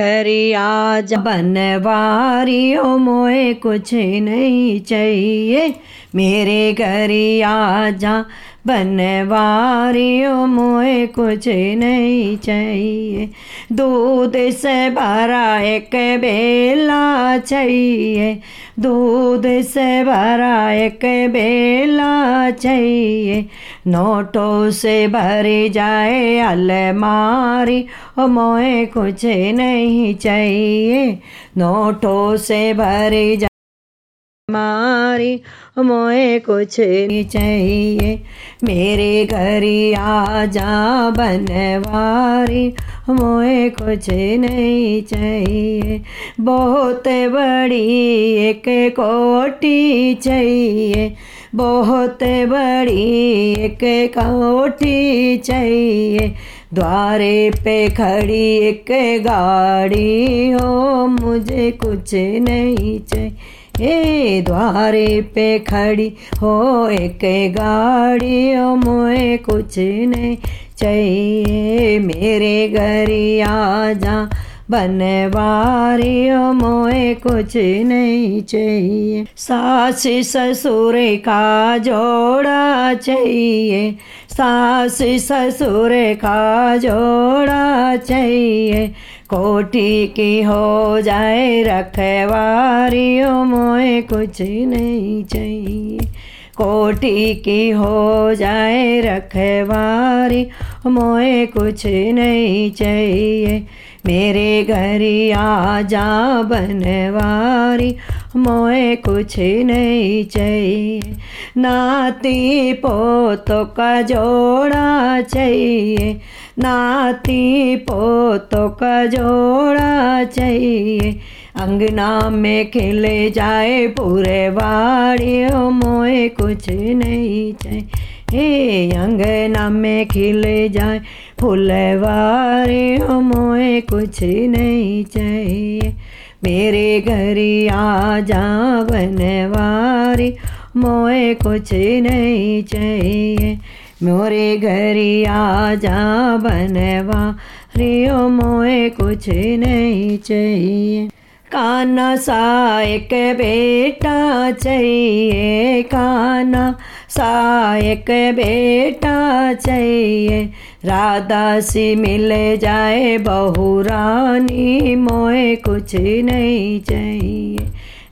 हरी आज बनवारियो मोए कुछ नहीं चाहिए। मेरे घर आजा बनवारियो मोए कुछ नहीं चाहिए। दूध से भरा एक बेला चाहिए। दूध से भरा एक बेला चाहिए। नोटों से भरी जाए अलमारी, ओ मोए कुछ नहीं चाहिए। नोटों से भरी जाए मारी मोए कुछ नहीं चाहिए। मेरे घर आजा बनवारी मोए कुछ नहीं चाहिए। बहुत बड़ी एक कोटी चाहिए। बहुत बड़ी एक कोटी चाहिए। द्वारे पे खड़ी एक गाड़ी हो, मुझे कुछ नहीं चाहिए। ए द्वारे पे खड़ी हो एक गाड़ी। ओ मोए कुछ नहीं चाहिए, मेरे घर आजा बनवारी ओ मोए कुछ नहीं चाहिए। सास ससुर का जोड़ा चाहिए। सास ससुर का जोड़ा चाहिए। कोठी की हो जाए रखवारी ओ मोए कुछ नहीं चाहिए। कोठी की हो जाए रखवारी, मोए कुछ नहीं चाहिए। मेरे घर आजा बनवारी, मोए कुछ नहीं चाहिए। नाती पोतों का जोड़ा चाहिए, नाती पोतों का जोड़ा चाहिए। अंगना में खिले जाए, पूरे वाड़ियों मोए, कुछ नहीं चाहिए हे अंगना में खिले जाए फुलवारे मोए, कुछ नहीं चाहिए मेरे घर आजा बनवारी मोए, कुछ नहीं चाहिए मोरे घर आजा बनवा रियो मोए, कुछ नहीं चाहिए काना सा एक बेटा चाहिए, काना सा एक बेटा चाहिए। राधा सी मिल जाए बहू रानी, मोए कुछ नहीं चाहिए।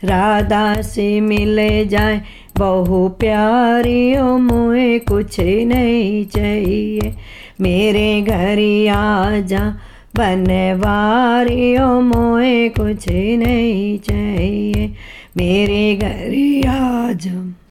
राधा सी मिल जाए बहु प्यारी ओ मोए कुछ नहीं चाहिए। मेरे घर आ बनवारी ओ मोए कुछ नहीं चाहिए। मेरे घर आजा